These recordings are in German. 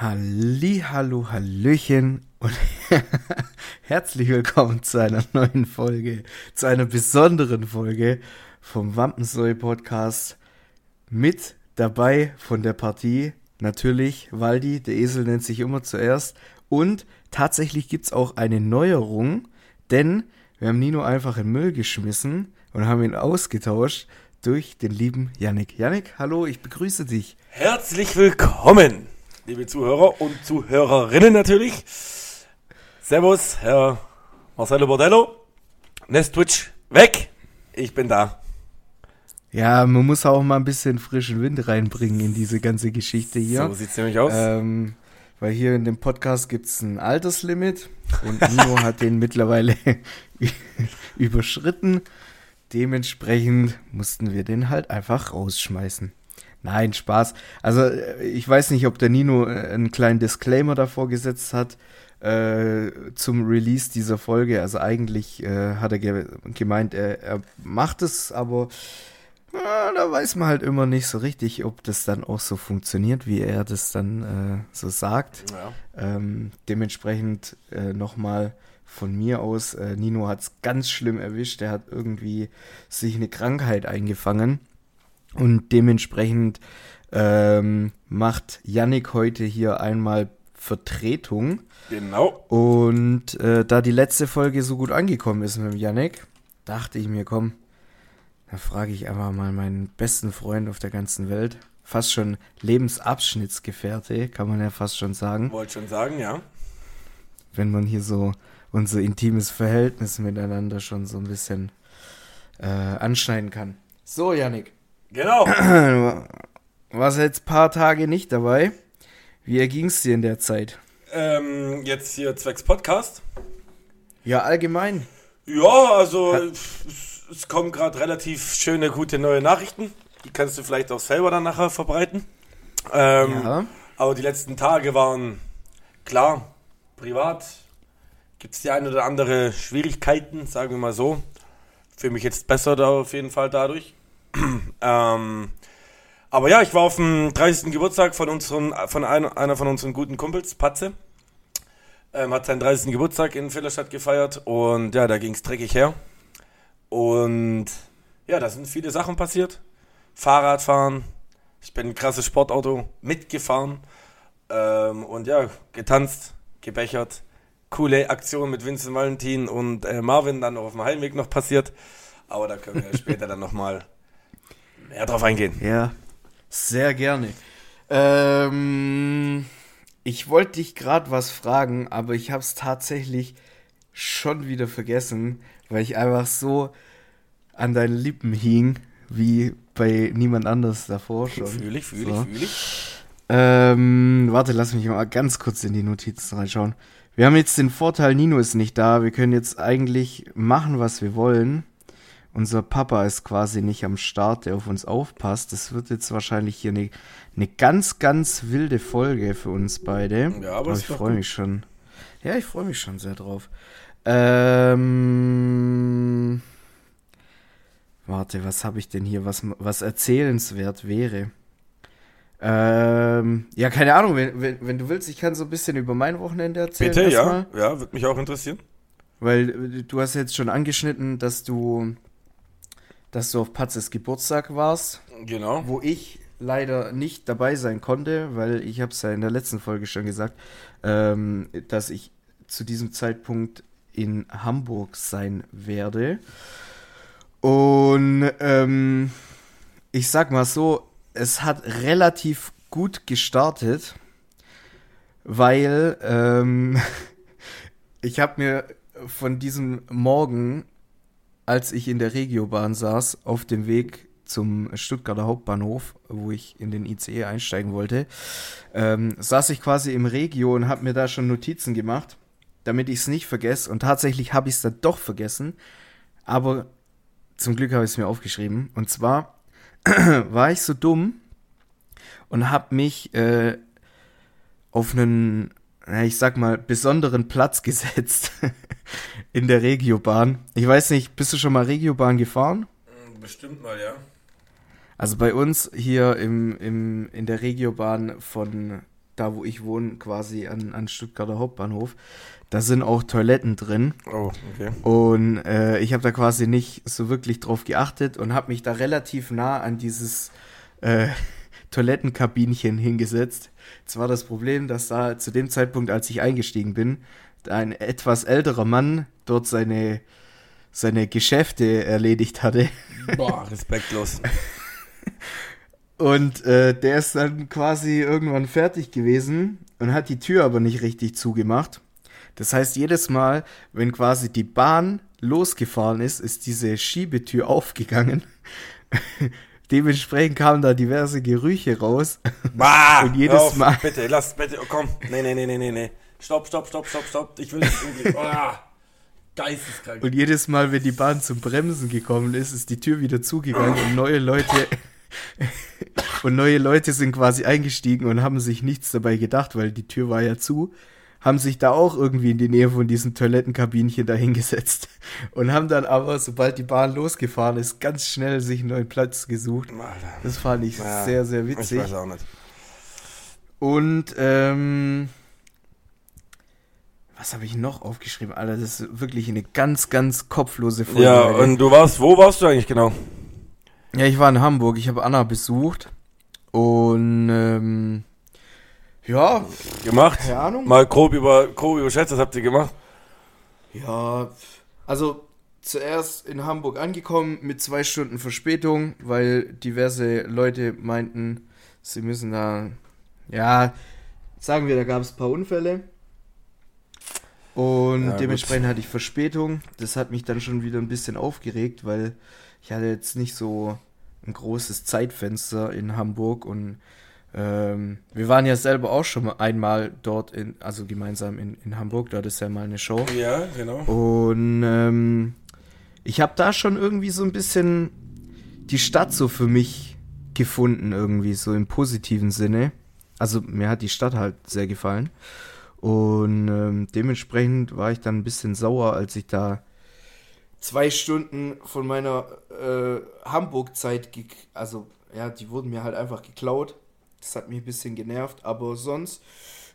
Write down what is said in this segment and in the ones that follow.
Halli, hallo, hallöchen und herzlich willkommen zu einer neuen Folge, zu einer besonderen Folge vom Wampensäu Podcast. Mit dabei von der Partie natürlich Waldi, der Esel nennt sich immer zuerst. Und tatsächlich gibt's auch eine Neuerung, denn wir haben Nino einfach in Müll geschmissen und haben ihn ausgetauscht durch den lieben Yannick. Yannick, hallo, ich begrüße dich. Herzlich willkommen, liebe Zuhörer und Zuhörerinnen natürlich. Servus, Herr Marcelo Bordello. Nestwitch weg. Ich bin da. Ja, man muss auch mal ein bisschen frischen Wind reinbringen in diese ganze Geschichte hier. So sieht's nämlich aus. Ähm, weil hier in dem Podcast gibt's ein Alterslimit und Nino hat den mittlerweile überschritten. Dementsprechend mussten wir den halt einfach rausschmeißen. Nein, Spaß. Also äh, ich weiß nicht, ob der Nino äh, einen kleinen Disclaimer davor gesetzt hat äh, zum Release dieser Folge. Also eigentlich äh, hat er ge gemeint, er, er macht es, aber ja, da weiß man halt immer nicht so richtig, ob das dann auch so funktioniert, wie er das dann äh, so sagt. Ja. Ähm, dementsprechend äh, nochmal von mir aus, äh, Nino hat es ganz schlimm erwischt. Er hat irgendwie sich eine Krankheit eingefangen. Und dementsprechend ähm, macht Yannick heute hier einmal Vertretung. Genau. Und äh, da die letzte Folge so gut angekommen ist mit Yannick, dachte ich mir, komm, da frage ich einfach mal meinen besten Freund auf der ganzen Welt. Fast schon Lebensabschnittsgefährte, kann man ja fast schon sagen. Wollte schon sagen, ja. Wenn man hier so unser intimes Verhältnis miteinander schon so ein bisschen äh, anschneiden kann. So, Yannick. Genau. Du warst jetzt ein paar Tage nicht dabei. Wie erging's dir in der Zeit? ähm, jetzt hier zwecks Podcast. Ja, allgemein. Ja, also es, es kommen gerade relativ schöne, gute neue Nachrichten. Die kannst du vielleicht auch selber dann nachher verbreiten. Ähm, Ja. Aber die letzten Tage waren klar, privat gibt es die eine oder andere Schwierigkeiten, sagen wir mal so. Fühle mich jetzt besser da auf jeden Fall dadurch. ähm, aber ja, ich war auf dem 30. Geburtstag von, unseren, von einer, einer von unseren guten Kumpels, Patze. Ähm, hat seinen 30. Geburtstag in Villerstadt gefeiert und ja, da ging es dreckig her. Und ja, da sind viele Sachen passiert. Fahrradfahren, ich bin ein krasses Sportauto mitgefahren ähm, und ja, getanzt, gebechert. Coole Aktion mit Vincent Valentin und äh, Marvin dann auf dem Heimweg noch passiert. Aber da können wir später dann nochmal mehr drauf eingehen. Ja, sehr gerne. Ähm, ich wollte dich gerade was fragen, aber ich habe es tatsächlich schon wieder vergessen, weil ich einfach so an deinen Lippen hing, wie bei niemand anders davor schon. Fühle ich, fühle So. ich, fühle ich. Ähm, warte, lass mich mal ganz kurz in die Notizen reinschauen. Wir haben jetzt den Vorteil, Nino ist nicht da. Wir können jetzt eigentlich machen, was wir wollen. Unser Papa ist quasi nicht am Start, der auf uns aufpasst. Das wird jetzt wahrscheinlich hier eine, eine ganz, ganz wilde Folge für uns beide. Ja, aber ist ich freue mich schon. Ja, ich freue mich schon sehr drauf. Ähm, warte, was habe ich denn hier, was, was erzählenswert wäre? Ähm, ja, keine Ahnung, wenn, wenn, wenn du willst, ich kann so ein bisschen über mein Wochenende erzählen. Bitte, ja. Ja, würde mich auch interessieren. Weil äh, du hast jetzt schon angeschnitten, dass du, dass du auf Patzes Geburtstag warst, Genau. wo ich leider nicht dabei sein konnte, weil ich habe es ja in der letzten Folge schon gesagt, ähm, dass ich zu diesem Zeitpunkt in Hamburg sein werde. Und ähm, ich sag mal so, es hat relativ gut gestartet, weil ähm, ich habe mir von diesem Morgen, als ich in der Regiobahn saß, auf dem Weg zum Stuttgarter Hauptbahnhof, wo ich in den ICE einsteigen wollte, ähm, saß ich quasi im Regio und habe mir da schon Notizen gemacht, damit ich es nicht vergesse. Und tatsächlich habe ich es dann doch vergessen, aber zum Glück habe ich es mir aufgeschrieben. Und zwar war ich so dumm und habe mich äh, auf einen, ich sag mal, besonderen Platz gesetzt in der Regiobahn. Ich weiß nicht, bist du schon mal Regiobahn gefahren? Bestimmt mal, ja. Also bei uns hier im, im, in der Regiobahn von da wo ich wohne, quasi an, an Stuttgarter Hauptbahnhof, da sind auch Toiletten drin. Oh, okay. Und äh, ich habe da quasi nicht so wirklich drauf geachtet und habe mich da relativ nah an dieses äh, Toilettenkabinchen hingesetzt. Jetzt war das Problem, dass da zu dem Zeitpunkt, als ich eingestiegen bin, ein etwas älterer Mann dort seine, seine Geschäfte erledigt hatte. Boah, respektlos. Und äh, der ist dann quasi irgendwann fertig gewesen und hat die Tür aber nicht richtig zugemacht. Das heißt, jedes Mal, wenn quasi die Bahn losgefahren ist, ist diese Schiebetür aufgegangen. Dementsprechend kamen da diverse Gerüche raus. Bah, Und jedes auf, Mal- Bitte, lass, bitte, oh, komm. Nee, nee, nee, nee, nee. Stopp, stopp, stopp, stopp, stopp. Ich will nicht. Oh, geisteskrank. Und jedes Mal, wenn die Bahn zum Bremsen gekommen ist, ist die Tür wieder zugegangen und neue Leute und neue Leute sind quasi eingestiegen und haben sich nichts dabei gedacht, weil die Tür war ja zu, haben sich da auch irgendwie in die Nähe von diesem Toilettenkabinchen dahingesetzt und haben dann aber, sobald die Bahn losgefahren ist, ganz schnell sich einen neuen Platz gesucht. Das fand ich Ja, sehr, sehr Ich witzig. weiß auch nicht. Und ähm, was habe ich noch aufgeschrieben? Alter, das ist wirklich eine ganz, ganz kopflose Folge. Ja, und du warst, wo warst du eigentlich genau? ja, ich war in Hamburg. Ich habe Anna besucht und ähm, ja, Gemacht? keine Ahnung. Mal grob über, grob überschätzt, was habt ihr gemacht? Ja, also zuerst in Hamburg angekommen mit zwei Stunden Verspätung, weil diverse Leute meinten, sie müssen da, ja, sagen wir, da gab es ein paar Unfälle. Und Ja, gut. dementsprechend hatte ich Verspätung. Das hat mich dann schon wieder ein bisschen aufgeregt, weil ich hatte jetzt nicht so ein großes Zeitfenster in Hamburg und ähm, wir waren ja selber auch schon mal einmal dort in, also gemeinsam in, in Hamburg, dort ist ja mal eine Show. Ja, genau. Und ähm, ich habe da schon irgendwie so ein bisschen die Stadt so für mich gefunden, irgendwie so im positiven Sinne. Also mir hat die Stadt halt sehr gefallen. Und ähm, dementsprechend war ich dann ein bisschen sauer, als ich da zwei Stunden von meiner äh, Hamburg-Zeit, also ja, die wurden mir halt einfach geklaut. Das hat mich ein bisschen genervt, aber sonst,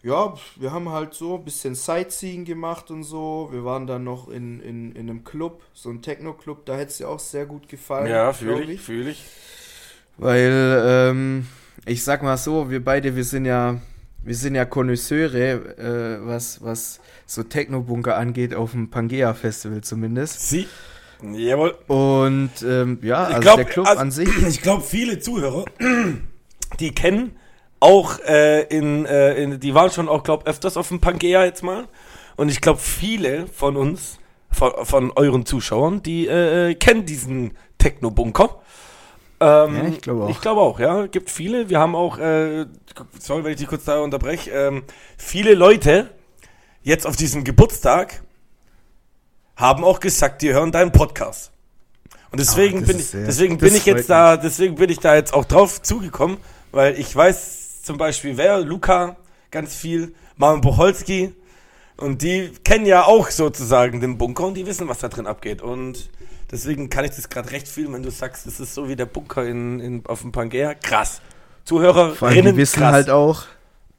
ja, wir haben halt so ein bisschen Sightseeing gemacht und so. Wir waren dann noch in, in, in einem Club, so ein Techno-Club, da hätte es dir auch sehr gut gefallen. Ja, fühle ich, fühle ich. weil, ähm, ich sag mal so, wir beide, wir sind ja, wir sind ja Konnoisseure, äh, was, was so Techno-Bunker angeht, auf dem Pangea-Festival zumindest. Sie? Jawohl. Und ähm, ja, also glaub, der Club also- an sich. Ich glaube, viele Zuhörer, die kennen auch äh, in, äh, in, die waren schon auch, glaube öfters auf dem Pangea jetzt mal. Und ich glaube, viele von uns, von, von euren Zuschauern, die äh, äh, kennen diesen Techno-Bunker. Ähm, Ja, ich glaube auch. Ich glaube auch, ja. Gibt viele. Wir haben auch, äh, sorry, wenn ich dich kurz da unterbreche, ähm, viele Leute jetzt auf diesem Geburtstag haben auch gesagt, die hören deinen Podcast. Und deswegen das bin ich, deswegen bin ich jetzt da, deswegen bin ich da jetzt auch drauf zugekommen, weil ich weiß zum Beispiel wer, Luca, ganz viel, Marvin Bocholski, und die kennen ja auch sozusagen den Bunker und die wissen, was da drin abgeht. Und deswegen kann ich das gerade recht fühlen, wenn du sagst, das ist so wie der Bunker in, in, auf dem Pangea. Krass. Zuhörerinnen, Vor allem, die wissen krass. halt auch,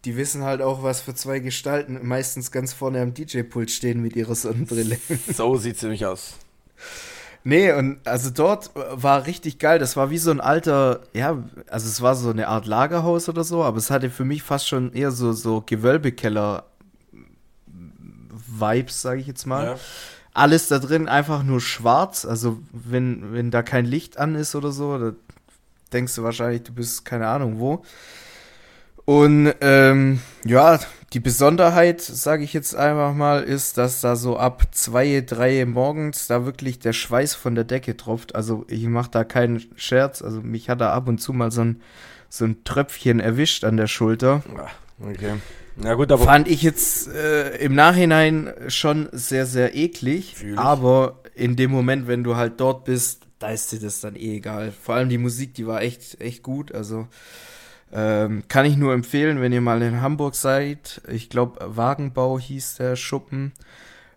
die wissen halt auch, was für zwei Gestalten meistens ganz vorne am DJ-Pult stehen mit ihrer Sonnenbrille. So sieht's nämlich aus. Nee, und also dort war richtig geil. Das war wie so ein alter, ja, also es war so eine Art Lagerhaus oder so, aber es hatte für mich fast schon eher so, so Gewölbekeller-Vibes, sage ich jetzt mal. Ja. Alles da drin einfach nur schwarz. Also wenn, wenn da kein Licht an ist oder so, da denkst du wahrscheinlich, du bist keine Ahnung wo. Und ähm, ja, die Besonderheit, sage ich jetzt einfach mal, ist, dass da so ab zwei, drei morgens da wirklich der Schweiß von der Decke tropft. Also ich mache da keinen Scherz. Also mich hat da ab und zu mal so ein, so ein Tröpfchen erwischt an der Schulter. Ah, Okay. Na gut, aber Fand ich jetzt äh, im Nachhinein schon sehr, sehr eklig. Fühl ich. Aber in dem Moment, wenn du halt dort bist, da ist dir das dann eh egal. Vor allem die Musik, die war echt, echt gut. Also ähm, kann ich nur empfehlen, wenn ihr mal in Hamburg seid. Ich glaube, Wagenbau hieß der Schuppen.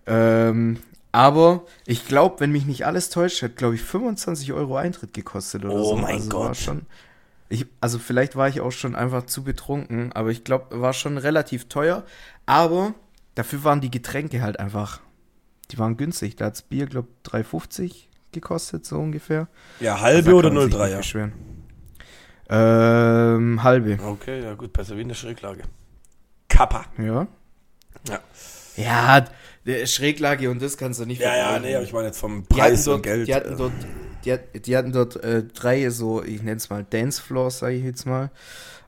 Ähm, aber ich glaube, wenn mich nicht alles täuscht, hat, glaube ich, 25 Euro Eintritt gekostet oder Oh so. mein also Gott. schon, Ich, also vielleicht war ich auch schon einfach zu betrunken, aber ich glaube, war schon relativ teuer. Aber dafür waren die Getränke halt einfach, die waren günstig. Da hat das Bier, glaube 3,50 gekostet, so ungefähr. Ja, halbe Da oder kann man sich 03 nicht ja. beschweren. Ähm, halbe, Okay, ja gut, besser wie in der Schräglage. Kappa. ja. Ja. Ja, der Schräglage und das kannst du nicht Ja, ja, nee, aber ich meine jetzt vom Preis dort, und Geld. Die hatten dort, die, hat- die hatten dort äh, drei so, ich nenne es mal Dancefloors, sage ich jetzt mal.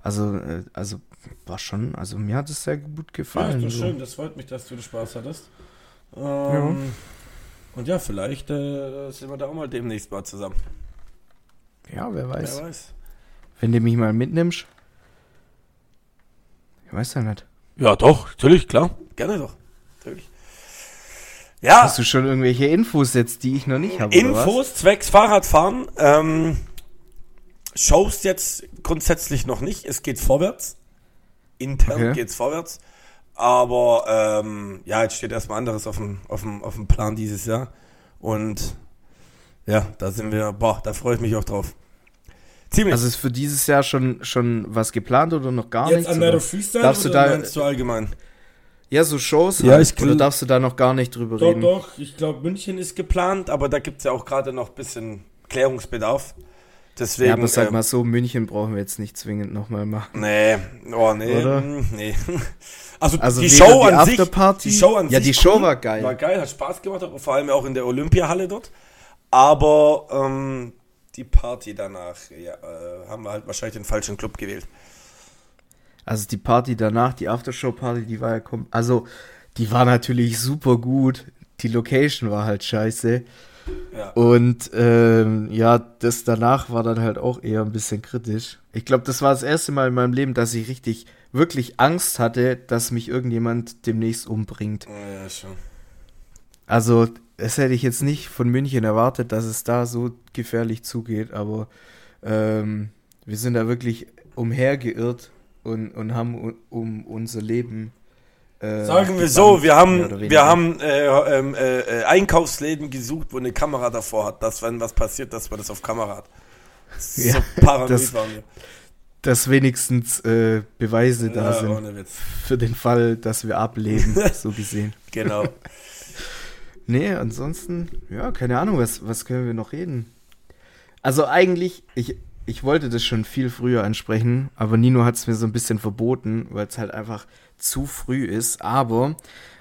Also, äh, also war schon, also mir hat es sehr gut ja, gefallen. ist doch so. schön, das freut mich, dass du Spaß hattest. Ähm, Und ja, vielleicht äh, sind wir da auch mal demnächst mal zusammen. Ja, wer weiß. Wer weiß. Wenn du mich mal mitnimmst. Ich weiß ja nicht. Ja, doch, natürlich, klar. Gerne doch. Natürlich. Ja, Hast du schon irgendwelche Infos jetzt, die ich noch nicht habe? oder was? Infos zwecks Fahrradfahren. Ähm, Shows jetzt grundsätzlich noch nicht. Es geht vorwärts. Intern Okay. geht's vorwärts. Aber ähm, ja, jetzt steht erstmal anderes auf dem, auf, dem, auf dem Plan dieses Jahr. Und ja, da sind wir, boah, da freue ich mich auch drauf. Ziemlich. Also ist für dieses Jahr schon, schon was geplant oder noch gar jetzt nichts? an oder? der Freestyle Darfst du oder da- meinst du allgemein? Ja, so Shows Ja, halt. ich Oder darfst du da noch gar nicht drüber Doch, reden? doch. Ich glaube, München ist geplant, aber da gibt es ja auch gerade noch ein bisschen Klärungsbedarf. Deswegen. ja, aber sag ähm, mal so, München brauchen wir jetzt nicht zwingend nochmal machen. Nee, oh nee, Oder? mm, nee. Also, Also die Show die an sich, Afterparty- die Show an Ja, sich die Show cool, war geil. War geil, hat Spaß gemacht, aber vor allem auch in der Olympiahalle dort. Aber ähm, die Party danach, ja, äh, haben wir halt wahrscheinlich den falschen Club gewählt. Also die Party danach, die Aftershow-Party, die war ja kom also die war natürlich super gut. Die Location war halt scheiße. Ja. Und ähm, ja, das danach war dann halt auch eher ein bisschen kritisch. Ich glaube, das war das erste Mal in meinem Leben, dass ich richtig, wirklich Angst hatte, dass mich irgendjemand demnächst umbringt. Ja, schon. Also, das hätte ich jetzt nicht von München erwartet, dass es da so gefährlich zugeht, aber ähm, wir sind da wirklich umhergeirrt und, und haben um unser Leben. äh, Sagen wir so, wir haben, wir haben äh, ähm, äh, äh, Einkaufsläden gesucht, wo eine Kamera davor hat, dass wenn was passiert, dass man das auf Kamera hat. So Ja, paranoid das- waren wir. Dass wenigstens äh, Beweise da Ja, sind für den Fall, dass wir ableben, so gesehen. Genau. Nee, ansonsten, ja, keine Ahnung, was, was können wir noch reden? Also eigentlich, ich, ich wollte das schon viel früher ansprechen, aber Nino hat es mir so ein bisschen verboten, weil es halt einfach zu früh ist. Aber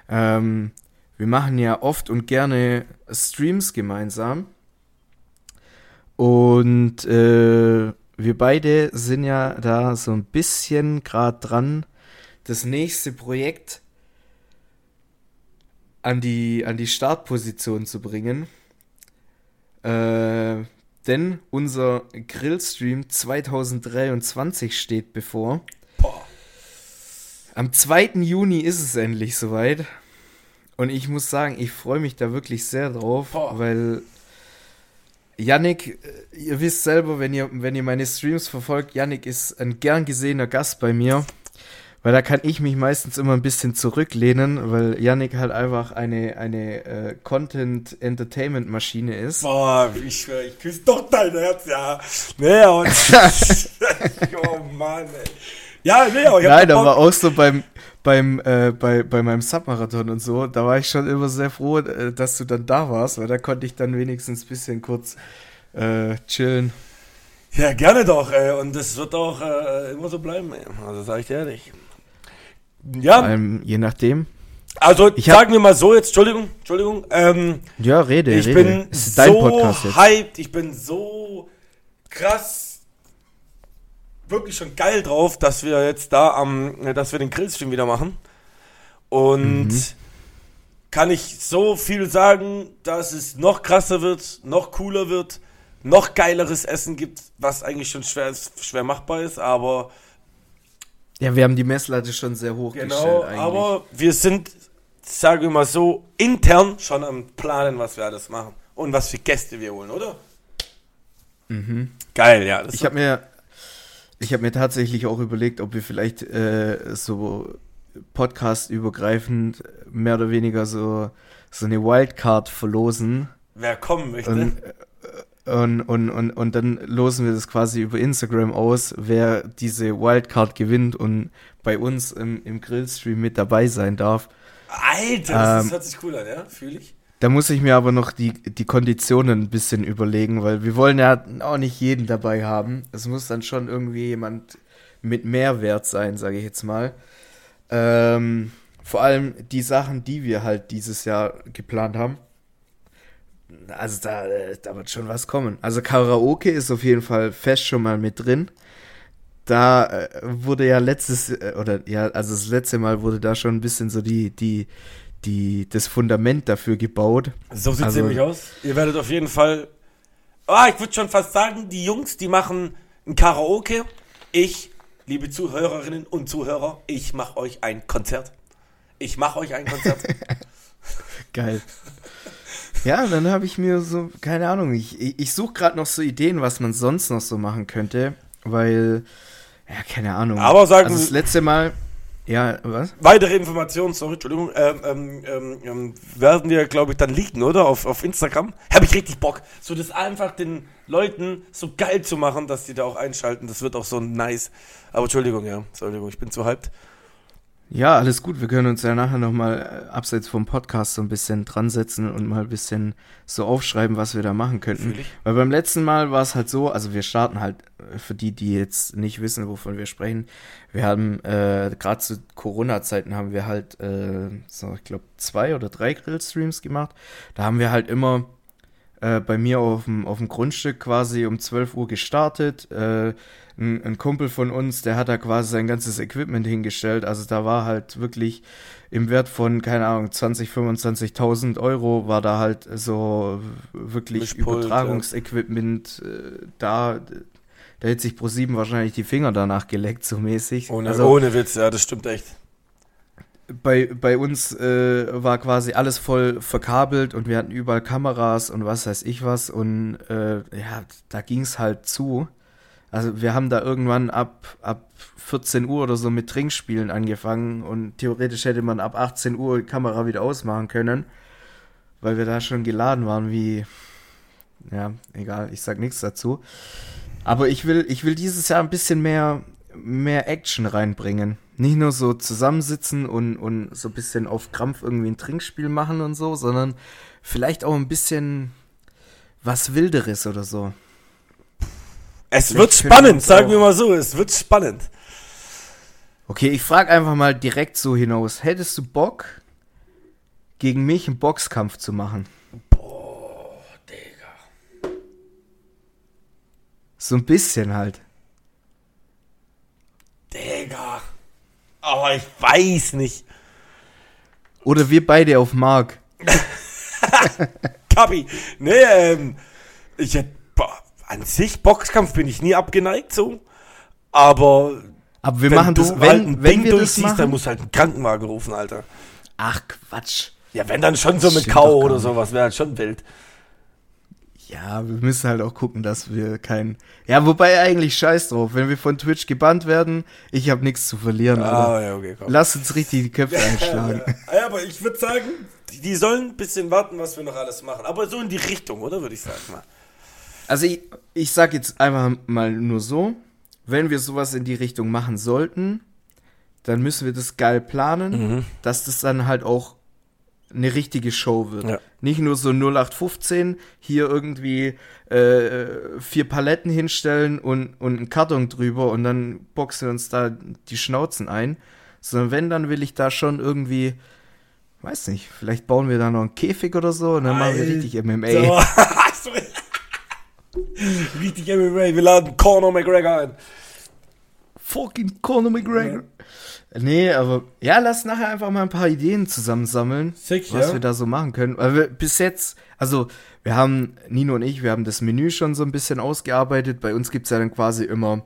ähm, wir machen ja oft und gerne Streams gemeinsam. Und äh, wir beide sind ja da so ein bisschen gerade dran, das nächste Projekt an die, an die Startposition zu bringen. Äh, denn unser Grillstream 2023 steht bevor. Boah. Am 2. Juni ist es endlich soweit. Und ich muss sagen, ich freue mich da wirklich sehr drauf, Boah. weil Yannick, äh, ihr wisst selber, wenn ihr, wenn ihr meine Streams verfolgt, Yannick ist ein gern gesehener Gast bei mir. Weil da kann ich mich meistens immer ein bisschen zurücklehnen, weil Yannick halt einfach eine, eine äh, Content-Entertainment-Maschine ist. Boah, ich schwör, ich küsse doch dein Herz, ja. Nee, und. oh Mann, ey. Ja, nee, aber ich hab Nein, aber auch so beim, beim, äh, bei, bei meinem Submarathon und so, da war ich schon immer sehr froh, äh, dass du dann da warst, weil da konnte ich dann wenigstens ein bisschen kurz äh, chillen. Ja, gerne doch, ey. Und das wird auch äh, immer so bleiben, ey. Also sag ich dir ehrlich. Ja, allem, je nachdem. also Ich sagen wir mal so jetzt, Entschuldigung, Entschuldigung, ähm, Ja, rede, ich rede. bin Es ist dein so Podcast jetzt. hyped, ich bin so krass, wirklich schon geil drauf, dass wir jetzt da am, äh, dass wir den Grillstream wieder machen. Und Mhm. kann ich so viel sagen, dass es noch krasser wird, noch cooler wird, noch geileres Essen gibt, was eigentlich schon schwer, schwer machbar ist, aber Ja, wir haben die Messlatte schon sehr hoch genau, gestellt eigentlich. aber wir sind, sagen wir mal so, intern schon am Planen, was wir alles machen und was für Gäste wir holen, oder? Geil, ja. Mhm. ich habe mir, ich habe mir tatsächlich auch überlegt, ob wir vielleicht äh, so podcast-übergreifend mehr oder weniger so, so eine Wildcard verlosen. wer kommen möchte. Und, Und, und, und, und dann losen wir das quasi über Instagram aus, wer diese Wildcard gewinnt und bei uns im, im Grillstream mit dabei sein darf. Alter, das, ähm, hört sich cool an, ja? Fühle ich. Da muss ich mir aber noch die, die Konditionen ein bisschen überlegen, weil wir wollen ja auch nicht jeden dabei haben. Es muss dann schon irgendwie jemand mit Mehrwert sein, sage ich jetzt mal. Ähm, vor allem die Sachen, die wir halt dieses Jahr geplant haben. Also da, da wird schon was kommen. Also Karaoke ist auf jeden Fall fest schon mal mit drin. Da äh, wurde ja letztes, äh, oder ja, also das letzte Mal wurde da schon ein bisschen so die, die, die, das Fundament dafür gebaut. So sieht es also, nämlich aus. Ihr werdet auf jeden Fall. Ah, ich würde schon fast sagen, die Jungs, die machen ein Karaoke. Ich, liebe Zuhörerinnen und Zuhörer, ich mache euch ein Konzert. Ich mache euch ein Konzert. Geil. Ja, dann habe ich mir so, keine Ahnung, ich, ich, ich suche gerade noch so Ideen, was man sonst noch so machen könnte, weil, ja, keine Ahnung. Aber sagen also das letzte Mal, ja, was? Weitere Informationen, sorry, Entschuldigung, ähm, ähm, ähm, ähm werden wir, glaube ich, dann leaken, oder? Auf, auf Instagram. Habe ich richtig Bock. So das einfach den Leuten so geil zu machen, dass die da auch einschalten. Das wird auch so nice. Aber Entschuldigung, ja, Entschuldigung, ich bin zu hyped. Ja, alles gut. Wir können uns ja nachher nochmal äh, abseits vom Podcast so ein bisschen dran setzen und mal ein bisschen so aufschreiben, was wir da machen könnten. Weil beim letzten Mal war es halt so, also wir starten halt, äh, für die, die jetzt nicht wissen, wovon wir sprechen, wir haben, äh, gerade zu Corona-Zeiten haben wir halt, äh, so, ich glaube, zwei oder drei Grillstreams gemacht. Da haben wir halt immer äh, bei mir auf dem, auf dem Grundstück quasi um 12 Uhr gestartet, äh, ein, ein, Kumpel von uns, der hat da quasi sein ganzes Equipment hingestellt. Also da war halt wirklich im Wert von, keine Ahnung, 20, 25.000 Euro war da halt so wirklich Übertragungsequipment äh, da. Da hätte sich Pro7 wahrscheinlich die Finger danach geleckt, so mäßig. Ohne, also, ohne Witz, ja, das stimmt echt. Bei, bei uns äh, war quasi alles voll verkabelt und wir hatten überall Kameras und was weiß ich was und äh, ja, da ging es halt zu. Also wir haben da irgendwann ab, ab 14 Uhr oder so mit Trinkspielen angefangen und theoretisch hätte man ab 18 Uhr die Kamera wieder ausmachen können, weil wir da schon geladen waren wie, ja, egal, ich sag nichts dazu. Aber ich will, ich will dieses Jahr ein bisschen mehr, mehr Action reinbringen. Nicht nur so zusammensitzen und, und so ein bisschen auf Krampf irgendwie ein Trinkspiel machen und so, sondern vielleicht auch ein bisschen was Wilderes oder so. Es wird spannend, sagen wir mal so. Es wird spannend. Okay, ich frage einfach mal direkt so hinaus. Hättest du Bock, gegen mich einen Boxkampf zu machen? Boah, Digga. So ein bisschen halt. Digga. Aber ich weiß nicht. Oder wir beide auf Mark. Kapi. Nee, ähm, ich hätte an sich Boxkampf bin ich nie abgeneigt so, aber aber wir machen das, wenn, halt ein wenn Ding wir durchziehst, das machen, dann musst du halt einen Krankenwagen rufen, Alter. Ach Quatsch. Ja, wenn dann schon so mit Kau oder sowas, wäre halt schon wild. Ja, wir müssen halt auch gucken, dass wir kein. Ja, wobei eigentlich scheiß drauf. Wenn wir von Twitch gebannt werden, ich habe nichts zu verlieren. Ah, ja, okay, komm. Lass uns richtig die Köpfe einschlagen. ja, aber ich würde sagen, die sollen ein bisschen warten, was wir noch alles machen. Aber so in die Richtung, oder? Würde ich sagen mal. Also ich, ich sag jetzt einfach mal nur so, wenn wir sowas in die Richtung machen sollten, dann müssen wir das geil planen, mhm. dass das dann halt auch eine richtige Show wird. Ja. Nicht nur so 0815, hier irgendwie äh, vier Paletten hinstellen und, und einen Karton drüber und dann boxen wir uns da die Schnauzen ein. Sondern wenn, dann will ich da schon irgendwie, weiß nicht, vielleicht bauen wir da noch einen Käfig oder so und dann Alter. machen wir richtig MMA. So. Richtig MMA, wir laden Conor McGregor ein. Fucking Conor McGregor. Ja. Nee, aber ja, lass nachher einfach mal ein paar Ideen zusammensammeln, Sick, was ja. wir da so machen können. Weil wir bis jetzt, also wir haben, Nino und ich, wir haben das Menü schon so ein bisschen ausgearbeitet. Bei uns gibt's ja dann quasi immer,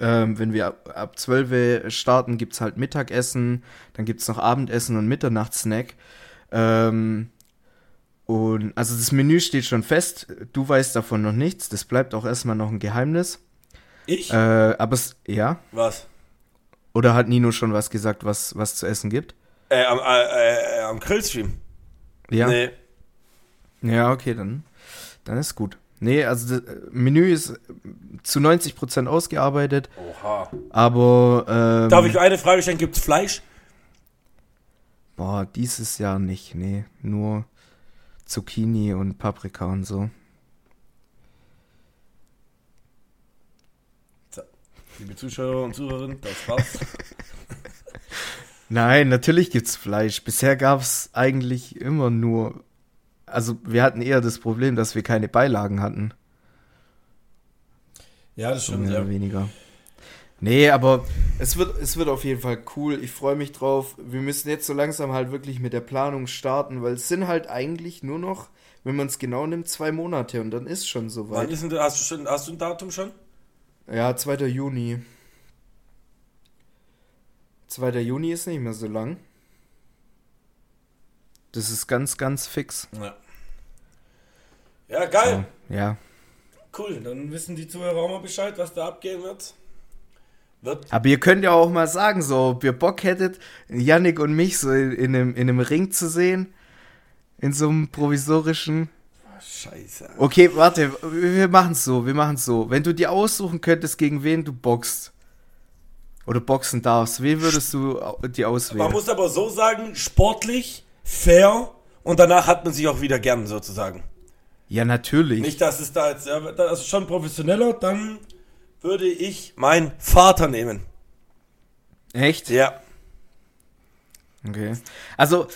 ähm, wenn wir ab, ab 12 starten, gibt's halt Mittagessen, dann gibt's noch Abendessen und Mitternachtssnack. Ähm, und also das Menü steht schon fest. Du weißt davon noch nichts. Das bleibt auch erstmal noch ein Geheimnis. Ich? Äh, aber es, ja. Was? Oder hat Nino schon was gesagt, was was zu essen gibt? Äh, am, äh, äh, am Grillstream. Ja. Nee. Ja, okay, dann, dann ist gut. Nee, also das Menü ist äh, zu 90% ausgearbeitet, Oha. aber ähm, Darf ich eine Frage stellen? Gibt's Fleisch? boah, dieses Jahr nicht, nee, nur Zucchini und Paprika und so. So, liebe Zuschauer und Zuhörerinnen, das war's. Nein, natürlich gibt's Fleisch. Bisher gab's eigentlich immer nur also wir hatten eher das Problem, dass wir keine Beilagen hatten. Ja, das So stimmt, mehr ja. oder weniger. Nee, aber es wird, es wird auf jeden Fall cool. Ich freue mich drauf. Wir müssen jetzt so langsam halt wirklich mit der Planung starten, weil es sind halt eigentlich nur noch, wenn man es genau nimmt, zwei Monate und dann ist schon Wann soweit. ist denn, hast, du schon, hast du ein Datum schon? Ja, 2. Juni. 2. Juni ist nicht mehr so lang. Das ist ganz, ganz fix. Ja. Ja, geil. Ja. Cool, dann wissen die Zuhörer auch mal Bescheid, was da abgehen wird. Wird Aber ihr könnt ja auch mal sagen, so, ob ihr Bock hättet, Yannick und mich so in, in, einem, in einem Ring zu sehen. In so einem provisorischen. Scheiße. Okay, warte, wir machen es so, wir machen es so. Wenn du dir aussuchen könntest, gegen wen du boxt. Oder boxen darfst, wen würdest du dir Man auswählen? muss aber so sagen, sportlich, fair und danach hat man sich auch wieder gern sozusagen. Ja, natürlich. Nicht, dass es da jetzt, ja, das ist schon professioneller, dann würde ich meinen Vater nehmen. Echt? Ja. Okay. Also,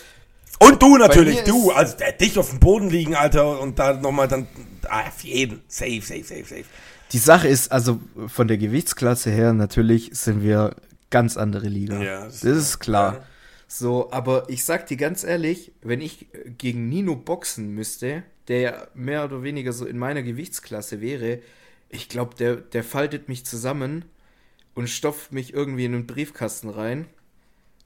Und du natürlich, du, also der, dich auf dem Boden liegen, Alter, und da nochmal dann, ah, auf jeden, safe, safe, safe, safe. die Sache ist, also von der Gewichtsklasse her, natürlich sind wir ganz andere Liga. Ja, das, das- ist klar. ja. So, aber ich sag dir ganz ehrlich, wenn ich gegen Nino boxen müsste, der ja mehr oder weniger so in meiner Gewichtsklasse wäre, ich glaube, der, der faltet mich zusammen und stopft mich irgendwie in einen Briefkasten rein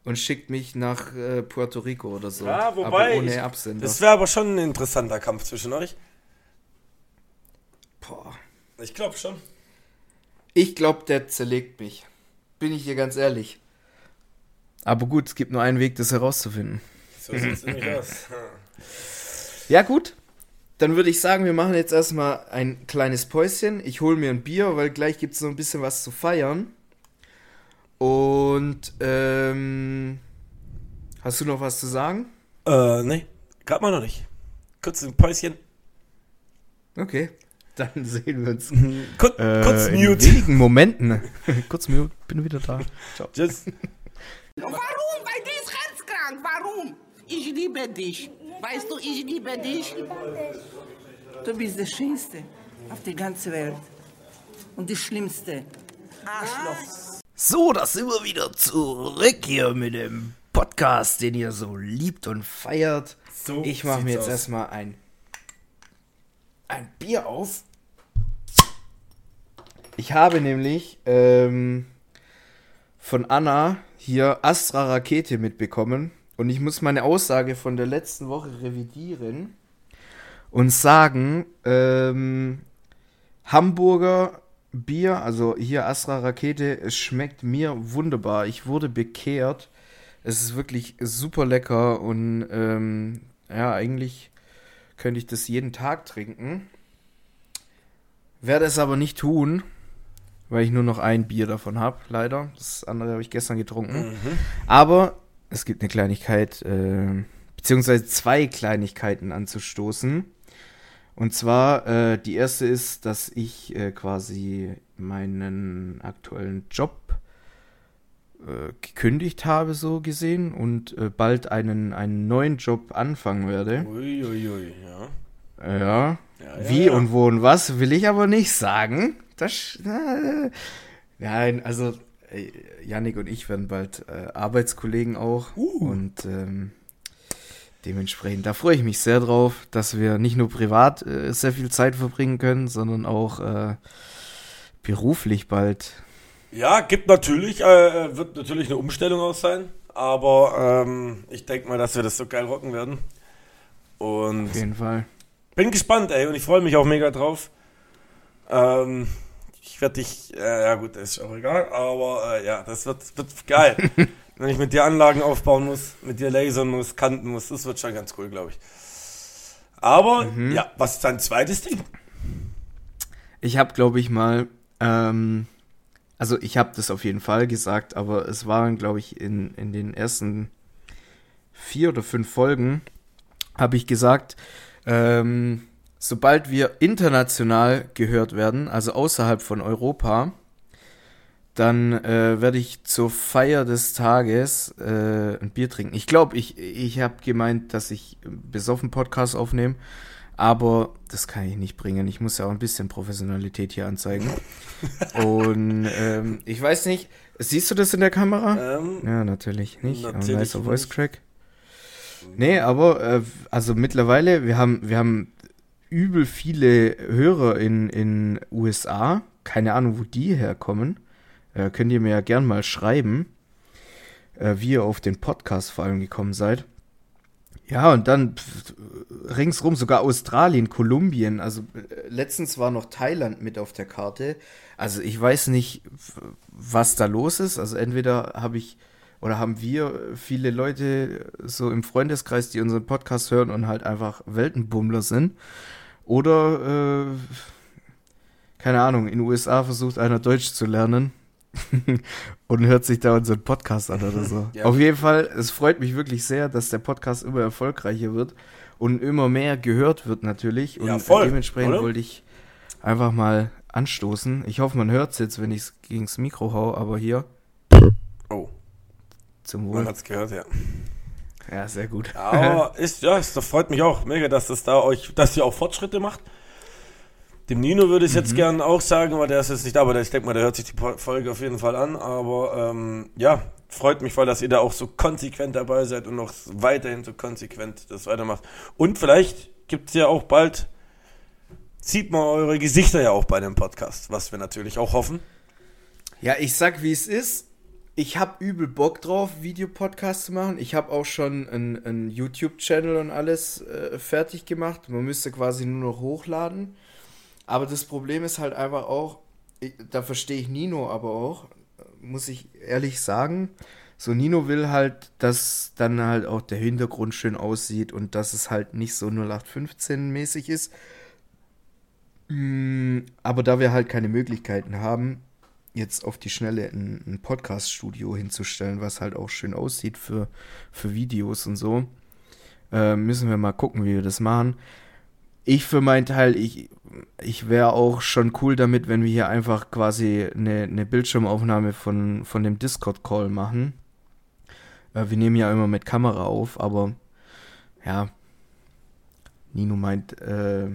und schickt mich nach äh, Puerto Rico oder so. Ja, wobei, aber ohne ich- Absender. Das wäre aber schon ein interessanter Kampf zwischen euch. Boah. Ich glaube schon. Ich glaube, der zerlegt mich. Bin ich dir ganz ehrlich. Aber gut, es gibt nur einen Weg, das herauszufinden. So sieht es nämlich aus. Ja, gut. Dann würde ich sagen, wir machen jetzt erstmal ein kleines Päuschen. Ich hole mir ein Bier, weil gleich gibt es noch ein bisschen was zu feiern. Und, ähm, hast du noch was zu sagen? Äh, nee, gerade mal noch nicht. Kurz ein Päuschen. Okay, dann sehen wir uns. Kur Äh, kurz in Mute. wenigen Momenten. kurz Mute, bin wieder da. Ciao. Tschüss. Warum? Weil die ist herzkrank. Warum? Ich liebe dich. Weißt du, ich liebe dich. Du bist der Schönste auf der ganzen Welt. Und die Schlimmste. Arschloch. So, da sind wir wieder zurück hier mit dem Podcast, den ihr so liebt und feiert. So ich mache mir jetzt aus. erstmal ein, ein Bier auf. Ich habe nämlich ähm, von Anna hier Astra Rakete mitbekommen und ich muss meine Aussage von der letzten Woche revidieren und sagen, ähm, Hamburger Bier, also hier Astra Rakete, es schmeckt mir wunderbar. Ich wurde bekehrt. Es ist wirklich super lecker und ähm, ja, eigentlich könnte ich das jeden Tag trinken. Werde es aber nicht tun, weil ich nur noch ein Bier davon habe, leider. Das andere habe ich gestern getrunken. Aber es gibt eine Kleinigkeit, äh, beziehungsweise zwei Kleinigkeiten anzustoßen. Und zwar, äh, die erste ist, dass ich äh, quasi meinen aktuellen Job äh, gekündigt habe, so gesehen, und äh, bald einen, einen neuen Job anfangen werde. Uiuiui, ui, ja. Ja. Ja, ja, Wie ja. und wo und was will ich aber nicht sagen. Das, äh, nein, also Yannick und ich werden bald äh, Arbeitskollegen auch. Uh. Und ähm, dementsprechend, da freue ich mich sehr drauf, dass wir nicht nur privat äh, sehr viel Zeit verbringen können, sondern auch äh, beruflich bald. Ja, gibt natürlich, äh, wird natürlich eine Umstellung aus sein, aber ähm, ich denke mal, dass wir das so geil rocken werden. Und Auf jeden Fall. bin gespannt, ey, und ich freue mich auch mega drauf. Ähm, ich werde dich, äh, ja gut, das ist auch egal, aber äh, ja, das wird, wird geil. Wenn ich mit dir Anlagen aufbauen muss, mit dir lasern muss, kanten muss, das wird schon ganz cool, glaube ich. Aber, ja, was ist dein zweites Ding? ich habe, glaube ich, mal, ähm, also ich habe das auf jeden Fall gesagt, aber es waren, glaube ich, in, in den ersten vier oder fünf Folgen, habe ich gesagt, ähm, sobald wir international gehört werden, also außerhalb von Europa, dann äh, werde ich zur Feier des Tages äh, ein Bier trinken. Ich glaube, ich, ich habe gemeint, dass ich besoffen Podcast aufnehme, aber das kann ich nicht bringen. Ich muss ja auch ein bisschen Professionalität hier anzeigen. Und ähm, ich weiß nicht, siehst du das in der Kamera? Ähm, ja, natürlich nicht. natürlich aber nicer Voice. Crack. Nee, aber äh, also mittlerweile, wir haben, wir haben übel viele Hörer in, in USA. Keine Ahnung, wo die herkommen. Äh, könnt ihr mir ja gern mal schreiben, äh, wie ihr auf den Podcast vor allem gekommen seid. Ja, und dann pf, ringsrum sogar Australien, Kolumbien. Also äh, letztens war noch Thailand mit auf der Karte. Also ich weiß nicht, was da los ist. Also entweder habe ich oder haben wir viele Leute so im Freundeskreis, die unseren Podcast hören und halt einfach Weltenbummler sind. Oder, äh, keine Ahnung, in den USA versucht einer Deutsch zu lernen und hört sich da unseren Podcast an oder so. Ja. Auf jeden Fall, es freut mich wirklich sehr, dass der Podcast immer erfolgreicher wird und immer mehr gehört wird natürlich. Und Ja, voll, dementsprechend oder? wollte ich einfach mal anstoßen. Ich hoffe, man hört es jetzt, wenn ich es gegens Mikro hau, aber hier oh, zum man Wohl. hat's gehört, ja. Ja, sehr gut. Aber ist, ja, es das freut mich auch mega, dass das da euch, dass ihr auch Fortschritte macht. Dem Nino würde ich jetzt Mhm. gern auch sagen, weil der ist jetzt nicht da, aber ich denke mal, der hört sich die Folge auf jeden Fall an. Aber ähm, ja, freut mich voll, dass ihr da auch so konsequent dabei seid und noch weiterhin so konsequent das weitermacht. Und vielleicht gibt es ja auch bald, sieht man eure Gesichter ja auch bei dem Podcast, was wir natürlich auch hoffen. Ja, ich sag, wie es ist. Ich hab übel Bock drauf, Videopodcasts zu machen. Ich habe auch schon einen, einen YouTube-Channel und alles äh, fertig gemacht. Man müsste quasi nur noch hochladen. Aber das Problem ist halt einfach auch, ich, da verstehe ich Nino aber auch, muss ich ehrlich sagen. So, Nino will halt, dass dann halt auch der Hintergrund schön aussieht und dass es halt nicht so 0815-mäßig ist. Mm, Aber da wir halt keine Möglichkeiten haben, jetzt auf die Schnelle ein, ein Podcast-Studio hinzustellen, was halt auch schön aussieht für, für Videos und so, äh, müssen wir mal gucken, wie wir das machen. Ich für meinen Teil, ich, ich wäre auch schon cool damit, wenn wir hier einfach quasi eine, eine Bildschirmaufnahme von, von dem Discord-Call machen. Äh, wir nehmen ja immer mit Kamera auf, aber ja, Nino meint, äh,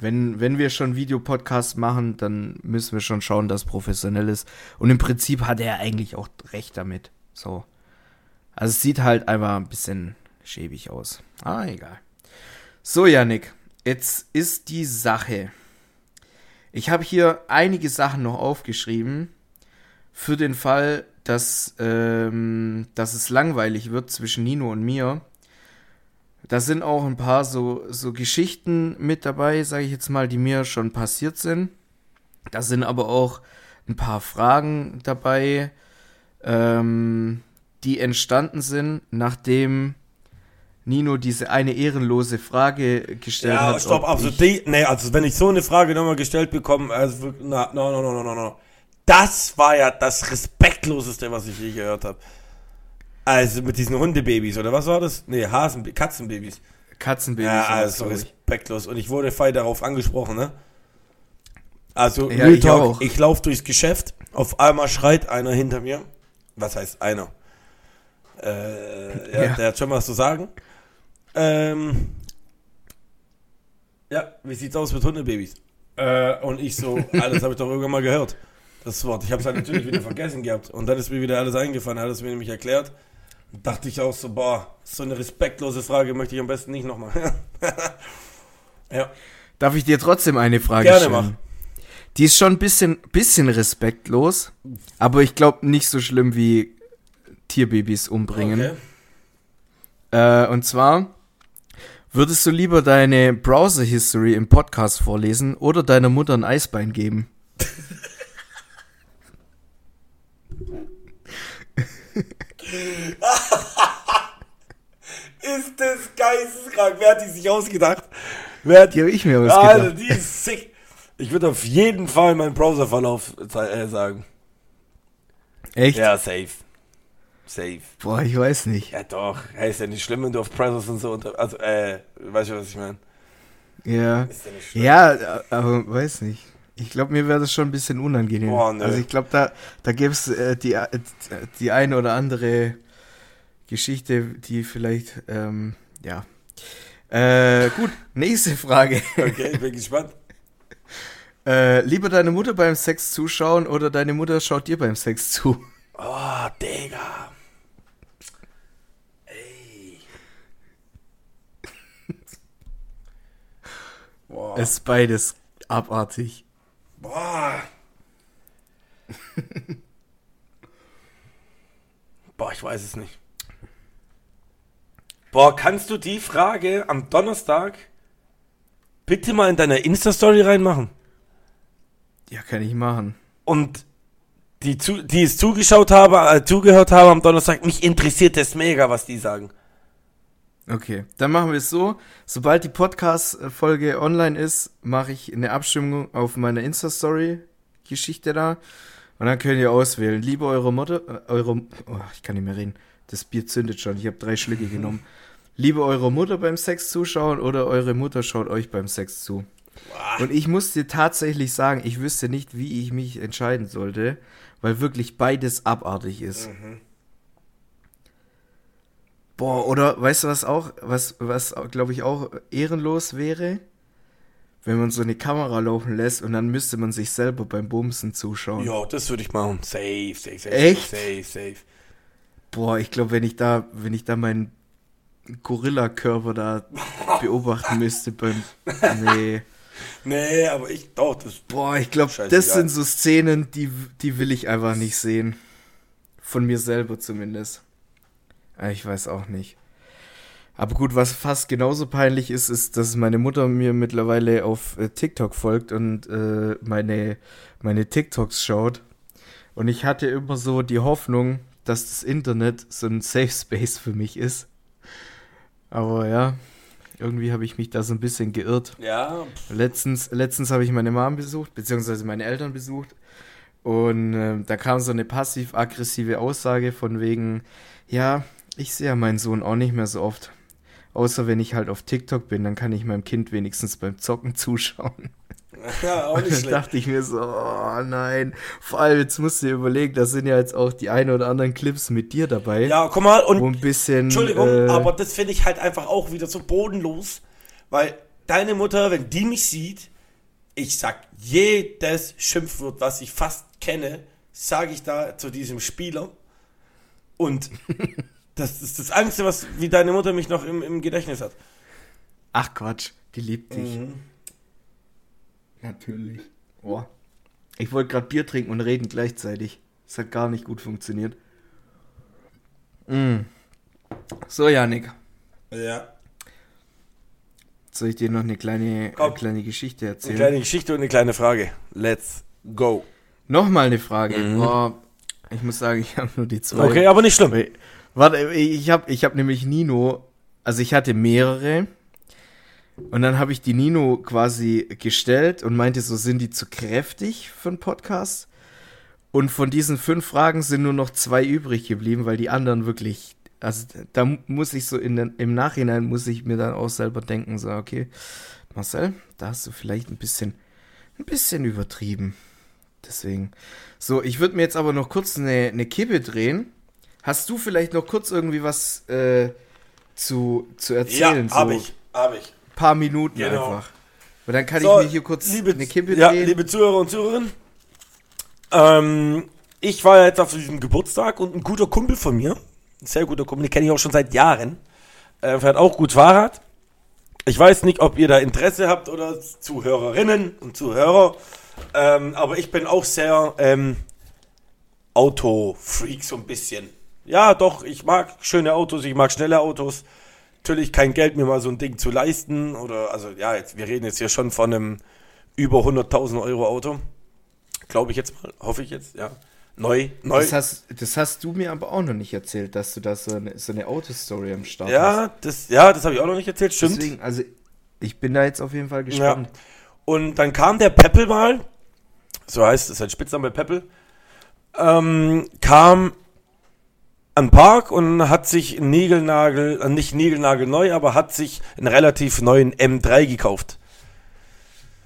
wenn, wenn wir schon Videopodcasts machen, dann müssen wir schon schauen, dass es professionell ist. Und im Prinzip hat er eigentlich auch recht damit. So. Also es sieht halt einfach ein bisschen schäbig aus. Ah, egal. So, Yannick, jetzt ist die Sache. Ich habe hier einige Sachen noch aufgeschrieben. Für den Fall, dass, ähm, dass es langweilig wird zwischen Nino und mir. Da sind auch ein paar so, so Geschichten mit dabei, sage ich jetzt mal, die mir schon passiert sind. Da sind aber auch ein paar Fragen dabei, ähm, die entstanden sind, nachdem Nino diese eine ehrenlose Frage gestellt Ja, hat. stopp, ob also die, nee, also wenn ich so eine Frage nochmal gestellt bekomme, also wirklich, na, no, no, no, no, no, no. Das war ja das respektloseste, was ich je gehört habe. Also mit diesen Hundebabys, oder was war das? Nee, Hasen, Katzenbabys. Katzenbabys. Ja, also respektlos. Und ich wurde fei darauf angesprochen, ne? Also, Ja, ich Talk, ich laufe durchs Geschäft, auf einmal schreit einer hinter mir. Was heißt einer? Äh, ja, Ja. der hat schon was zu sagen. Ähm, ja, wie sieht's aus mit Hundebabys? Äh, und ich so, alles habe ich doch irgendwann mal gehört. Das Wort. Ich habe es halt natürlich wieder vergessen gehabt. Und dann ist mir wieder alles eingefallen, hat es mir nämlich erklärt. Dachte ich auch so, boah, so eine respektlose Frage möchte ich am besten nicht nochmal. ja. Darf ich dir trotzdem eine Frage Gerne stellen? mach. Die ist schon ein bisschen, bisschen respektlos, aber ich glaube nicht so schlimm wie Tierbabys umbringen. Okay. Äh, und zwar, würdest du lieber deine Browser-History im Podcast vorlesen oder deiner Mutter ein Eisbein geben? Ist das geisteskrank. Wer hat die sich ausgedacht? Wer hat Die habe ich mir ausgedacht. die ist sick. Ich würde auf jeden Fall meinen Browserverlauf äh, sagen. Echt? Ja, safe. Safe. Boah, ich weiß nicht. Ja doch, hey, ist ja nicht schlimm, wenn du auf Browsers und so unter. Also, äh, weißt du, was ich meine? Ja. Ist ja nicht schlimm. Ja, aber weiß nicht. Ich glaube, mir wäre das schon ein bisschen unangenehm. Boah. Also ich glaube, da, da gäbe es äh, die, äh, die eine oder andere Geschichte, die vielleicht, ähm, ja. Äh, gut, nächste Frage. Okay, ich bin gespannt. Äh, lieber deine Mutter beim Sex zuschauen oder deine Mutter schaut dir beim Sex zu? Oh, Digga. Ey. Boah. Es ist beides abartig. Boah. Boah, ich weiß es nicht. Boah, kannst du die Frage am Donnerstag bitte mal in deiner Insta-Story reinmachen? Ja, kann ich machen. Und die, die es zugeschaut habe, äh, zugehört habe am Donnerstag, mich interessiert es mega, was die sagen. Okay, dann machen wir es so. Sobald die Podcast-Folge online ist, mache ich eine Abstimmung auf meiner Insta-Story-Geschichte da. Und dann könnt ihr auswählen. Liebe eure Mutter, äh, eure, oh, ich kann nicht mehr reden. Das Bier zündet schon. Ich habe drei Schlücke genommen. Liebe eure Mutter beim Sex zuschauen oder eure Mutter schaut euch beim Sex zu. Und ich muss dir tatsächlich sagen, ich wüsste nicht, wie ich mich entscheiden sollte, weil wirklich beides abartig ist. Boah, oder weißt du, was auch, was, was glaube ich auch ehrenlos wäre? Wenn man so eine Kamera laufen lässt und dann müsste man sich selber beim Bumsen zuschauen. Ja, das würde ich machen. Safe, safe, safe. Echt? Safe, safe. Boah, ich glaube, wenn ich da, wenn ich da meinen Gorilla-Körper da beobachten müsste beim. Nee. Nee, aber ich, doch, das. Boah, ich glaube, das sind so Szenen, die, die will ich einfach nicht sehen. Von mir selber zumindest. Ah, Ich weiß auch nicht. Aber gut, was fast genauso peinlich ist, ist, dass meine Mutter mir mittlerweile auf äh, TikTok folgt und äh, meine, meine TikToks schaut. Und ich hatte immer so die Hoffnung, dass das Internet so ein Safe Space für mich ist. Aber ja, irgendwie habe ich mich da so ein bisschen geirrt. Ja, Letztens, letztens habe ich meine Mom besucht, beziehungsweise meine Eltern besucht. Und äh, da kam so eine passiv-aggressive Aussage von wegen, ja, ich sehe ja meinen Sohn auch nicht mehr so oft. Außer wenn ich halt auf TikTok bin, dann kann ich meinem Kind wenigstens beim Zocken zuschauen. ja, auch nicht schlecht. dachte ich mir so, oh nein. Vor allem, jetzt musst du dir überlegen, da sind ja jetzt auch die ein oder anderen Clips mit dir dabei. Ja, guck mal, und wo ein bisschen. Entschuldigung, äh, aber das finde ich halt einfach auch wieder so bodenlos, weil deine Mutter, wenn die mich sieht, ich sag jedes Schimpfwort, was ich fast kenne, sage ich da zu diesem Spieler. Und das ist das Einzige, was wie deine Mutter mich noch im, im Gedächtnis hat. Ach Quatsch, die liebt dich. Mhm. Natürlich. Boah. Ich wollte gerade Bier trinken und reden gleichzeitig. Das hat gar nicht gut funktioniert. Mm. So, Janik, Ja. soll ich dir noch eine kleine, Komm. eine kleine Geschichte Eine erzählen? kleine Geschichte und eine kleine Frage. Let's go. Nochmal eine Frage. Mhm. Boah, ich muss sagen, ich habe nur die zwei. Okay, aber nicht schlimm. Warte, ich habe ich hab nämlich Nino, also ich hatte mehrere und dann habe ich die Nino quasi gestellt und meinte, so sind die zu kräftig für einen Podcast. Und von diesen fünf Fragen sind nur noch zwei übrig geblieben, weil die anderen wirklich, also da muss ich so in den, im Nachhinein muss ich mir dann auch selber denken, so okay, Marcel, da hast du vielleicht ein bisschen, ein bisschen übertrieben. Deswegen. So, ich würde mir jetzt aber noch kurz eine, eine Kippe drehen. Hast du vielleicht noch kurz irgendwie was äh, zu, zu erzählen? Ja, habe so ich, habe ich. paar Minuten Genau. einfach. Und dann kann So, ich mir hier kurz liebe, eine Kippe ja, drehen. liebe Zuhörer und Zuhörerinnen, ähm, ich war ja jetzt auf diesem Geburtstag und ein guter Kumpel von mir, ein sehr guter Kumpel, den kenne ich auch schon seit Jahren, äh, fährt auch gut Fahrrad. Ich weiß nicht, ob ihr da Interesse habt oder Zuhörerinnen und Zuhörer, ähm, aber ich bin auch sehr ähm, Auto-Freak so ein bisschen. Ja, doch, ich mag schöne Autos, ich mag schnelle Autos. Natürlich kein Geld, mir mal so ein Ding zu leisten. Oder, also, ja, jetzt, wir reden jetzt hier schon von einem über 100.000 Euro Auto. Glaube ich jetzt mal, hoffe ich jetzt, ja. Neu, neu. das, hast, das hast du mir aber auch noch nicht erzählt, dass du da so eine, so eine Autostory am Start hast. ja, das, ja, das habe ich auch noch nicht erzählt, stimmt. Deswegen, also ich bin da jetzt auf jeden Fall gespannt. Und dann kam der Peppel mal, so heißt es, sein Spitzname Peppel, ähm, kam an Park und hat sich einen Nigelnagel, äh, nicht Nigelnagel neu, aber hat sich einen relativ neuen M3 gekauft.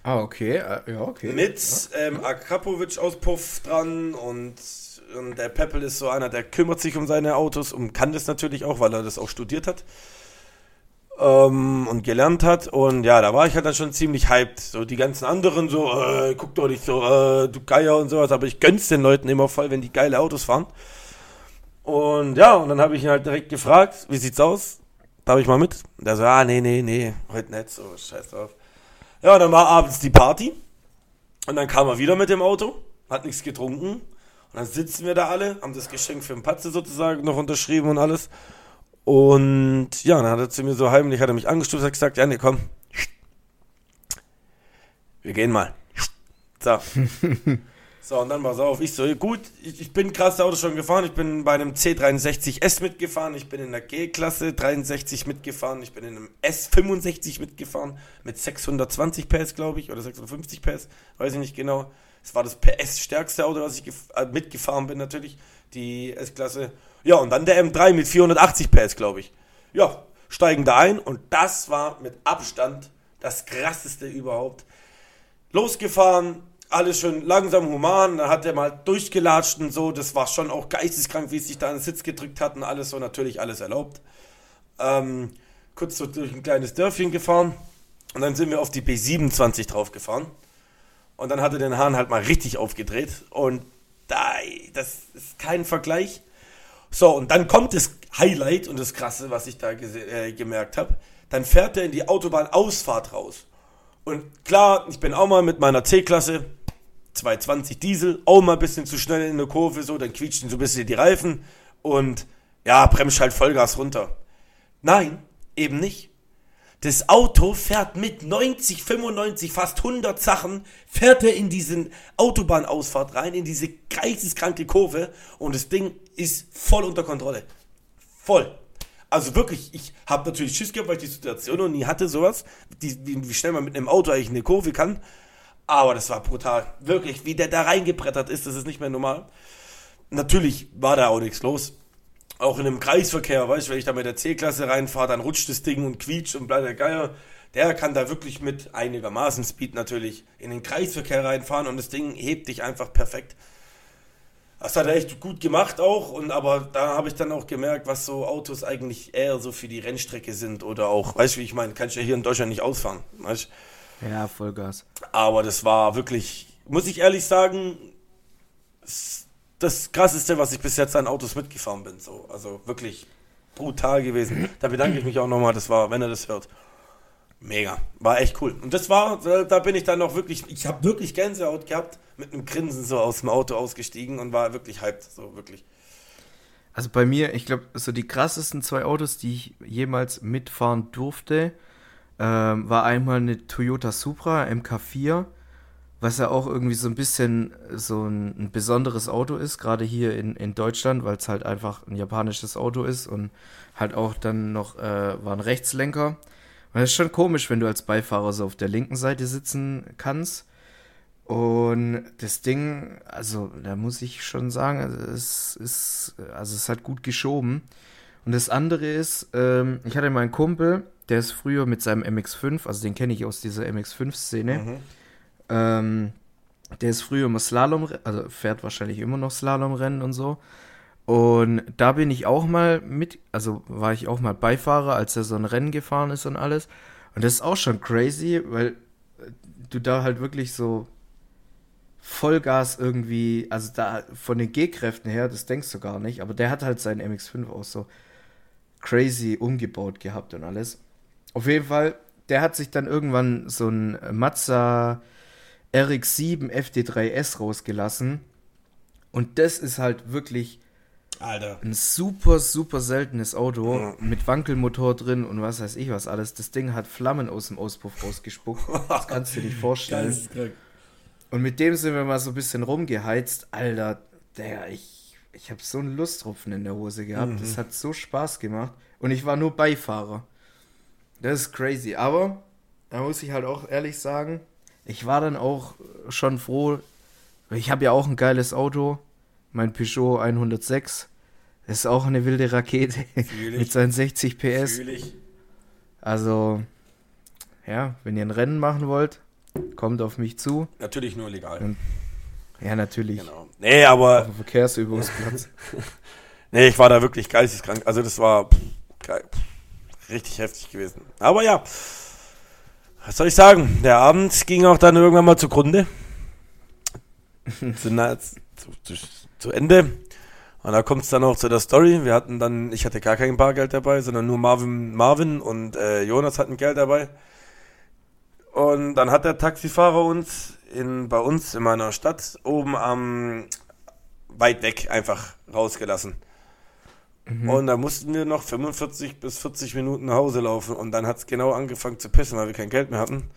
Ah, okay. äh, Ja, okay. Mit ähm, Akrapovic-Auspuff dran und, und der Peppel ist so einer, der kümmert sich um seine Autos und kann das natürlich auch, weil er das auch studiert hat ähm, und gelernt hat. Und ja, da war ich halt dann schon ziemlich hyped. So die ganzen anderen so, äh, guck doch nicht so, äh, du Geier und sowas, aber ich gönn's den Leuten immer voll, wenn die geile Autos fahren. Und ja, und dann habe ich ihn halt direkt gefragt, wie sieht's aus? Darf ich mal mit? Und der so, ah, nee, nee, nee, heute nicht, so, scheiß drauf. Ja, dann war abends die Party. Und dann kam er wieder mit dem Auto, hat nichts getrunken. Und dann sitzen wir da alle, haben das Geschenk für den Patze sozusagen noch unterschrieben und alles. Und ja, dann hat er zu mir so heimlich, hat er mich angestoßen, hat gesagt, ja, nee, komm. Wir gehen mal. So. So, und dann pass auf, ich so, gut, ich, ich bin krasse Autos schon gefahren, ich bin bei einem C63S mitgefahren, ich bin in der G-Klasse 63 mitgefahren, ich bin in einem S65 mitgefahren, mit 620 PS, glaube ich, oder 650 PS, weiß ich nicht genau. Es war das PS-stärkste Auto, was ich äh, mitgefahren bin, natürlich, die S-Klasse. Ja, und dann der M3 mit 480 PS, glaube ich. Ja, steigen da ein und das war mit Abstand das krasseste überhaupt. Losgefahren, alles schön langsam human, dann hat er mal durchgelatscht und so, das war schon auch geisteskrank, wie es sich da an den Sitz gedrückt hat und alles so, natürlich alles erlaubt. Ähm, kurz so durch ein kleines Dörfchen gefahren und dann sind wir auf die B27 drauf gefahren und dann hat er den Hahn halt mal richtig aufgedreht und da, das ist kein Vergleich. So, und dann kommt das Highlight und das Krasse, was ich da äh, gemerkt habe. Dann fährt er in die Autobahnausfahrt raus. Und klar, ich bin auch mal mit meiner C-Klasse 220 Diesel, auch mal ein bisschen zu schnell in der Kurve, so, dann quietschen so ein bisschen die Reifen und ja, bremst halt Vollgas runter. Nein, eben nicht. Das Auto fährt mit 90, 95, fast 100 Sachen, fährt er in diesen Autobahnausfahrt rein, in diese geisteskranke Kurve und das Ding ist voll unter Kontrolle. Voll. Also wirklich, ich habe natürlich Schiss gehabt, weil ich die Situation noch nie hatte, sowas, die, wie, schnell man mit einem Auto eigentlich in eine Kurve kann. Aber das war brutal. Wirklich, wie der da reingebrettert ist, das ist nicht mehr normal. Natürlich war da auch nichts los. Auch in einem Kreisverkehr, weißt du, wenn ich da mit der C-Klasse reinfahre, dann rutscht das Ding und quietscht und bleibt der Geier. Der kann da wirklich mit einigermaßen Speed natürlich in den Kreisverkehr reinfahren und das Ding hebt dich einfach perfekt. Das hat er echt gut gemacht auch, und aber da habe ich dann auch gemerkt, was so Autos eigentlich eher so für die Rennstrecke sind oder auch, weißt du, wie ich meine, kannst du ja hier in Deutschland nicht ausfahren, weißt Ja, Vollgas. Aber das war wirklich, muss ich ehrlich sagen, das krasseste, was ich bis jetzt an Autos mitgefahren bin, so, also wirklich brutal gewesen. Da bedanke ich mich auch nochmal, das war, wenn er das hört. Mega, war echt cool. Und das war, da da bin ich dann noch wirklich, ich habe wirklich Gänsehaut gehabt, mit einem Grinsen so aus dem Auto ausgestiegen und war wirklich hyped, so wirklich. Also bei mir, ich glaube, so die krassesten zwei Autos, die ich jemals mitfahren durfte, ähm, war einmal eine Toyota Supra MK4, was ja auch irgendwie so ein bisschen so ein, ein besonderes Auto ist, gerade hier in, in Deutschland, weil es halt einfach ein japanisches Auto ist und halt auch dann noch äh, war ein Rechtslenker. Und das ist schon komisch, wenn du als Beifahrer so auf der linken Seite sitzen kannst. Und das Ding, also da muss ich schon sagen, also es ist, also es hat gut geschoben. Und das andere ist, ähm, ich hatte mal einen Kumpel, der ist früher mit seinem MX5, also den kenne ich aus dieser MX5-Szene, ähm, der ist früher immer Slalom, also fährt wahrscheinlich immer noch Slalomrennen und so. Und da bin ich auch mal mit, also war ich auch mal Beifahrer, als er so ein Rennen gefahren ist und alles. Und das ist auch schon crazy, weil äh, du da halt wirklich so Vollgas irgendwie, also da von den G-Kräften her, das denkst du gar nicht, aber der hat halt seinen MX5 auch so crazy umgebaut gehabt und alles. Auf jeden Fall, der hat sich dann irgendwann so ein Mazda RX-7 FD3S rausgelassen. Und das ist halt wirklich Alter. ein super, super seltenes Auto mit Wankelmotor drin und was weiß ich was alles. Das Ding hat Flammen aus dem Auspuff rausgespuckt. Das kannst du dir nicht vorstellen. Und mit dem sind wir mal so ein bisschen rumgeheizt. Alter, der, ich, ich habe so einen Lusttropfen in der Hose gehabt. Das hat so Spaß gemacht. Und ich war nur Beifahrer. Das ist crazy. Aber, da muss ich halt auch ehrlich sagen, ich war dann auch schon froh. Ich habe ja auch ein geiles Auto, mein Peugeot 106. Das ist auch eine wilde Rakete mit seinen 60 PS. Also, ja, wenn ihr ein Rennen machen wollt, kommt auf mich zu. Natürlich nur legal. Und- Ja, natürlich. Genau. Nee, aber Auf dem Verkehrsübungsplatz. Nee, ich war da wirklich geisteskrank. Also das war pff, richtig heftig gewesen. Aber ja, was soll ich sagen? Der Abend ging auch dann irgendwann mal zugrunde. zu, na, zu, zu, zu Ende. Und da kommt es dann auch zu der Story. Wir hatten dann, ich hatte gar kein Bargeld dabei, sondern nur Marvin, Marvin und äh, Jonas hatten Geld dabei. Und dann hat der Taxifahrer uns in, bei uns in meiner Stadt oben am weit weg einfach rausgelassen. Und da mussten wir noch 45 bis 40 Minuten nach Hause laufen und dann hat es genau angefangen zu pissen, weil wir kein Geld mehr hatten.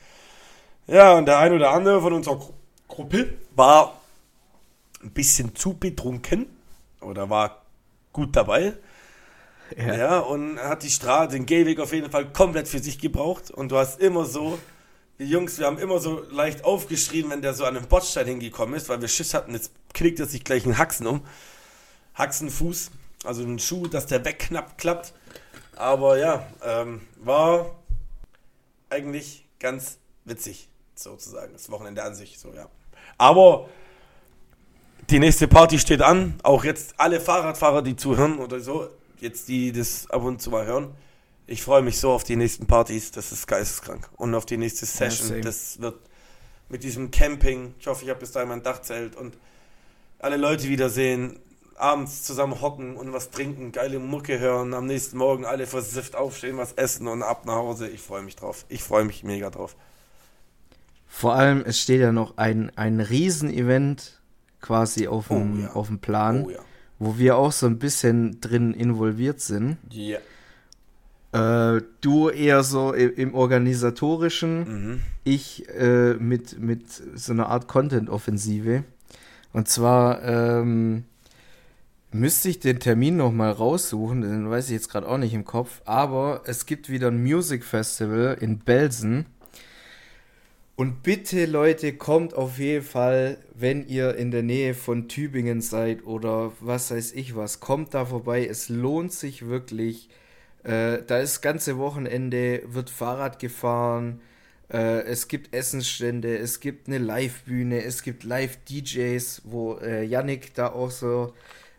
Ja, und der ein oder andere von unserer Gru- Gruppe war ein bisschen zu betrunken oder war gut dabei. Ja. Ja, und hat die Straße, den Gehweg auf jeden Fall komplett für sich gebraucht. Und du hast immer so, die Jungs, wir haben immer so leicht aufgeschrien, wenn der so an einem Bordstein hingekommen ist, weil wir Schiss hatten, jetzt knickt er sich gleich einen Haxen um. Haxenfuß, also ein Schuh, dass der wegknappt, klappt. Aber ja, ähm, war eigentlich ganz witzig, sozusagen, das Wochenende an sich, so, ja. Aber die nächste Party steht an. Auch jetzt alle Fahrradfahrer, die zuhören oder so, jetzt die das ab und zu mal hören. Ich freue mich so auf die nächsten Partys. Das ist geisteskrank. Und auf die nächste Session. same. das wird mit diesem Camping. Ich hoffe, ich habe bis dahin mein Dachzelt und alle Leute wiedersehen. Abends zusammen hocken und was trinken, geile Mucke hören. Am nächsten Morgen alle versifft aufstehen, was essen und ab nach Hause. Ich freue mich drauf. Ich freue mich mega drauf. Vor allem, es steht ja noch ein, ein Riesen-Event quasi auf dem, Oh, ja. auf dem Plan, Oh ja. wo wir auch so ein bisschen drin involviert sind. Ja. Äh, du eher so i- im organisatorischen, Mhm. ich äh, mit, mit so einer Art Content-Offensive. Und zwar ähm, müsste ich den Termin noch mal raussuchen, den weiß ich jetzt gerade auch nicht im Kopf, aber es gibt wieder ein Music Festival in Belsen. Und bitte Leute, kommt auf jeden Fall, wenn ihr in der Nähe von Tübingen seid oder was weiß ich was, kommt da vorbei. Es lohnt sich wirklich. Äh, da ist das ganze Wochenende, wird Fahrrad gefahren, äh, es gibt Essensstände, es gibt eine Live-Bühne, es gibt Live-DJs, wo äh, Yannick da auch so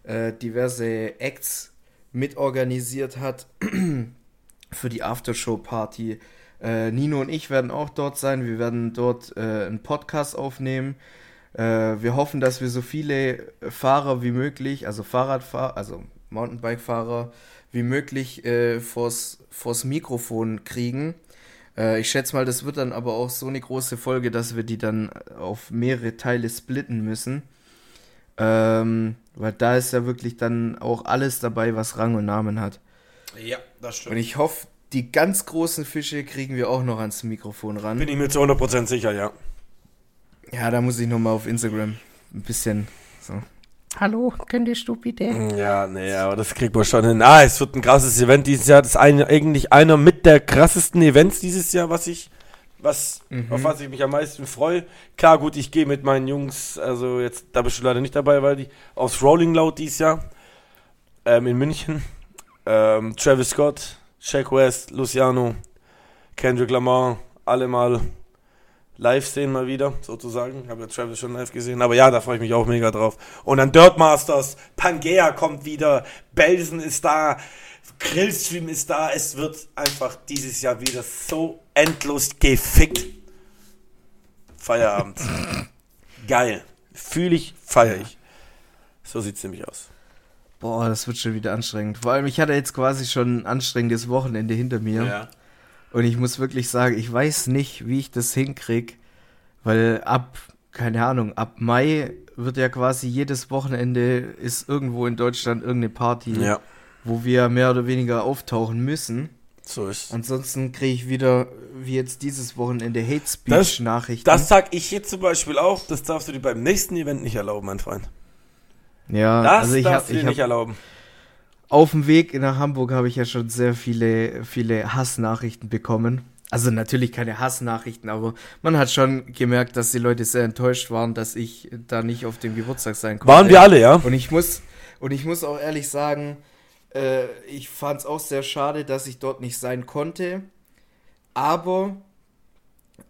äh, diverse Acts mitorganisiert hat für die Aftershow-Party. Äh, Nino und ich werden auch dort sein. Wir werden dort äh, einen Podcast aufnehmen. Äh, wir hoffen, dass wir so viele Fahrer wie möglich, also Fahrradfahrer, also Mountainbike-Fahrer wie möglich äh, vors, vors Mikrofon kriegen. Äh, ich schätze mal, das wird dann aber auch so eine große Folge, dass wir die dann auf mehrere Teile splitten müssen. Ähm, weil da ist ja wirklich dann auch alles dabei, was Rang und Namen hat. Ja, das stimmt. Und ich hoffe, die ganz großen Fische kriegen wir auch noch ans Mikrofon ran. Bin ich mir zu 100% sicher, ja. Ja, da muss ich nochmal auf Instagram ein bisschen so. Hallo, könnt ihr stupide? Ja, nee, aber das kriegt man schon hin. Ah, es wird ein krasses Event dieses Jahr. Das ist eine, eigentlich einer mit der krassesten Events dieses Jahr, was ich, was, auf was ich mich am meisten freue. Klar, gut, ich gehe mit meinen Jungs, also jetzt, da bist du leider nicht dabei, weil die aufs Rolling Loud dieses Jahr ähm, in München. Ähm, Travis Scott, Shaq West, Luciano, Kendrick Lamar, alle mal live sehen mal wieder, sozusagen. Ich habe ja Travis schon live gesehen. Aber ja, da freue ich mich auch mega drauf. Und dann Dirt Masters, Pangea kommt wieder, Belsen ist da, Grillstream ist da. Es wird einfach dieses Jahr wieder so endlos gefickt. Feierabend. Geil. Fühle ich, feiere ich. So sieht's nämlich aus. Boah, das wird schon wieder anstrengend. Vor allem, ich hatte jetzt quasi schon ein anstrengendes Wochenende hinter mir. Und ich muss wirklich sagen, ich weiß nicht, wie ich das hinkriege, weil ab, keine Ahnung, ab Mai wird ja quasi jedes Wochenende ist irgendwo in Deutschland irgendeine Party, Ja, wo wir mehr oder weniger auftauchen müssen. so ist Ansonsten kriege ich wieder, wie jetzt dieses Wochenende, Hate Das- Speech-Nachrichten. Das sag ich jetzt zum Beispiel auch. Das darfst du dir beim nächsten Event nicht erlauben, mein Freund. ja, Das also ich darfst du dir ich nicht erlauben. auf dem Weg nach Hamburg habe ich ja schon sehr viele, viele Hassnachrichten bekommen. Also natürlich keine Hassnachrichten, aber man hat schon gemerkt, dass die Leute sehr enttäuscht waren, dass ich da nicht auf dem Geburtstag sein konnte. Waren wir alle, ja? Und ich muss, und ich muss auch ehrlich sagen, äh, ich fand es auch sehr schade, dass ich dort nicht sein konnte. Aber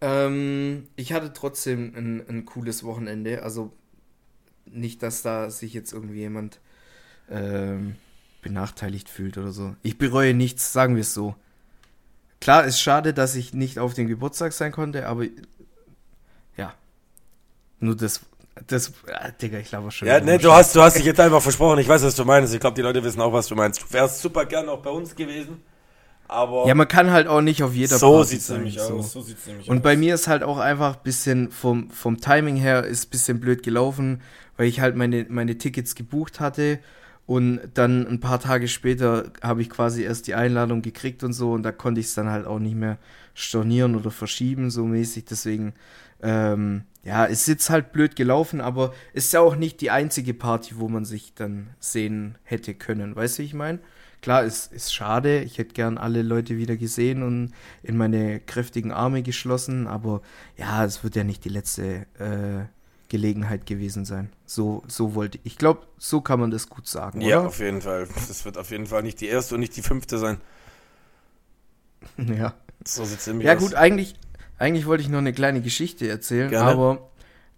ähm, ich hatte trotzdem ein, ein cooles Wochenende. Also nicht, dass da sich jetzt irgendwie jemand ähm, benachteiligt fühlt oder so. Ich bereue nichts, sagen wir es so. Klar, ist schade, dass ich nicht auf dem Geburtstag sein konnte, aber ja. Nur das, das, ah, Digga, ich glaube schon. Ja, ne, du hast, du hast dich jetzt einfach versprochen. Ich weiß, was du meinst. Ich glaube, die Leute wissen auch, was du meinst. Du wärst super gern auch bei uns gewesen. Aber Ja, man kann halt auch nicht auf jeder so Party sieht's sein, nämlich so. aus. So sieht's nämlich Und aus. bei mir ist halt auch einfach ein bisschen vom, vom Timing her ist ein bisschen blöd gelaufen, weil ich halt meine, meine Tickets gebucht hatte und dann ein paar Tage später habe ich quasi erst die Einladung gekriegt und so und da konnte ich es dann halt auch nicht mehr stornieren oder verschieben so mäßig. Deswegen, ähm, ja, es ist jetzt halt blöd gelaufen, aber ist ja auch nicht die einzige Party, wo man sich dann sehen hätte können. Weißt du, wie ich meine? Klar, es ist schade. Ich hätte gern alle Leute wieder gesehen und in meine kräftigen Arme geschlossen, aber ja, es wird ja nicht die letzte äh, Gelegenheit gewesen sein. So, so wollte ich. Ich glaube, so kann man das gut sagen, ja, oder? auf jeden Fall. Das wird auf jeden Fall nicht die erste und nicht die fünfte sein. Ja. So sieht's nämlich Ja, aus. gut, eigentlich, eigentlich wollte ich noch eine kleine Geschichte erzählen, Gerne. aber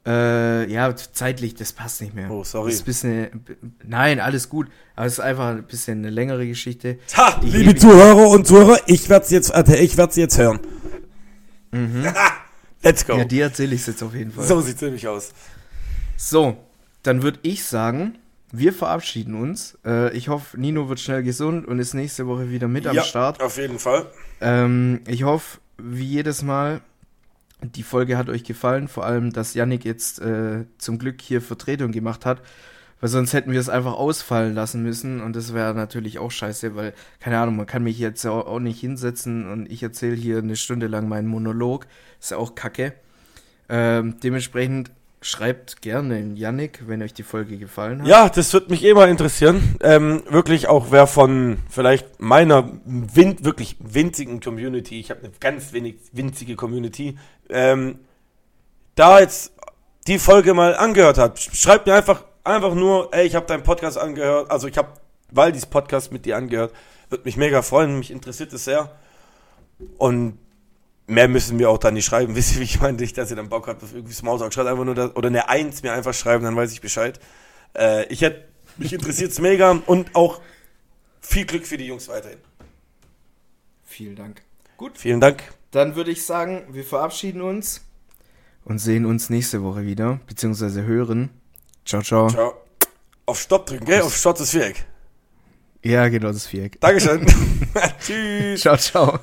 äh, ja, zeitlich, das passt nicht mehr. Oh, sorry. Das ist bisschen, nein, alles gut, aber es ist einfach ein bisschen eine längere Geschichte. Ha, Ich- liebe Zuhörer und Zuhörer, ich werde es jetzt, äh, ich werd's jetzt hören. Let's go. Ja, dir erzähle ich es jetzt auf jeden Fall. so sieht's nämlich aus. So, dann würde ich sagen, wir verabschieden uns. Äh, ich hoffe, Nino wird schnell gesund und ist nächste Woche wieder mit am ja, Start. auf jeden Fall. Ähm, ich hoffe, wie jedes Mal, die Folge hat euch gefallen. Vor allem, dass Yannick jetzt äh, zum Glück hier Vertretung gemacht hat. Weil sonst hätten wir es einfach ausfallen lassen müssen. Und das wäre natürlich auch scheiße, weil, keine Ahnung, man kann mich jetzt auch nicht hinsetzen und ich erzähle hier eine Stunde lang meinen Monolog. Ist ja auch kacke. Ähm, dementsprechend schreibt gerne in Yannick, wenn euch die Folge gefallen hat. Ja, das wird mich eh mal interessieren. Ähm, wirklich auch wer von vielleicht meiner win wirklich winzigen Community, ich habe eine ganz wenig winzige Community, ähm, da jetzt die Folge mal angehört hat. Schreibt mir einfach einfach nur, ey, ich habe deinen Podcast angehört, also ich habe Waldis Podcast mit dir angehört. Würde mich mega freuen, mich interessiert es sehr. Und mehr müssen wir auch dann nicht schreiben. Wisst ihr, wie ich meine? Nicht, dass ihr dann Bock habt auf irgendwie Smalltalk. Schreibt einfach nur das, oder eine Eins mir einfach schreiben, dann weiß ich Bescheid. Äh, ich hätte, mich interessiert es mega und auch viel Glück für die Jungs weiterhin. Vielen Dank. Gut. Vielen Dank. Dann würde ich sagen, wir verabschieden uns und sehen uns nächste Woche wieder, beziehungsweise hören. Ciao, ciao. Ciao. Auf Stopp drücken, gell? Auf Stopp das Viereck. Ja, genau, das Viereck. Dankeschön. Tschüss. Ciao, ciao.